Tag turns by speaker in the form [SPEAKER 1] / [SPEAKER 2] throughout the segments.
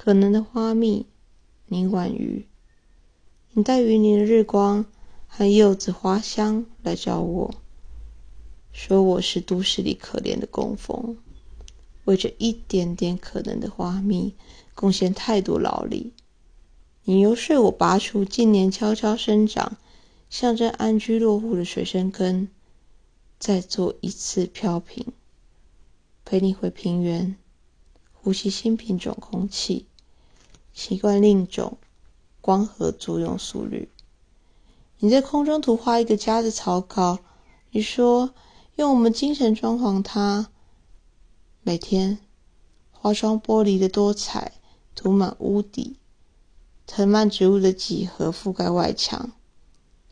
[SPEAKER 1] 可能的花蜜，宁婉瑜，你带云林的日光和柚子花香来找我，说我是都市里可怜的工蜂，为这一点点可能的花蜜，贡献太多劳力。你游说我拔除近年悄悄生长、象征安居落户的水生根，再做一次飘萍，陪你回平原。呼吸新品种空气，习惯另一种光合作用速率。你在空中图画一个家的草稿，你说用我们精神装潢它。每天花窗玻璃的多彩涂满屋底，藤蔓植物的几何覆盖外墙，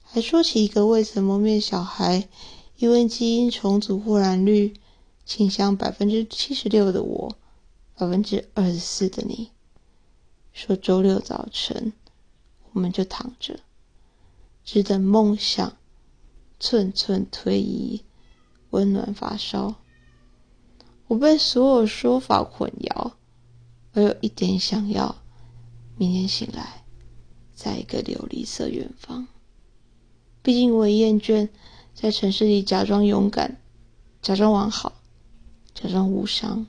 [SPEAKER 1] 还说起一个未曾谋面小孩，因为基因重组或染绿倾向百分之七十六的我。百分之二十四的你，说周六早晨我们就躺着，只等梦想寸寸推移，温暖发烧。我被所有说法混淆，而有一点想要：明天醒来，在一个琉璃色远方。毕竟我厌倦在城市里假装勇敢，假装完好，假装无伤。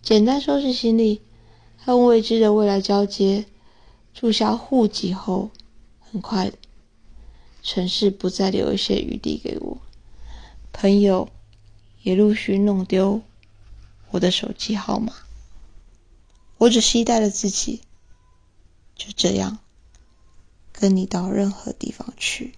[SPEAKER 1] 简单收拾行李，和未知的未来交接。注销户籍后，很快，城市不再留一些余地给我。朋友也陆续弄丢我的手机号码。我只期待着自己，就这样跟你到任何地方去。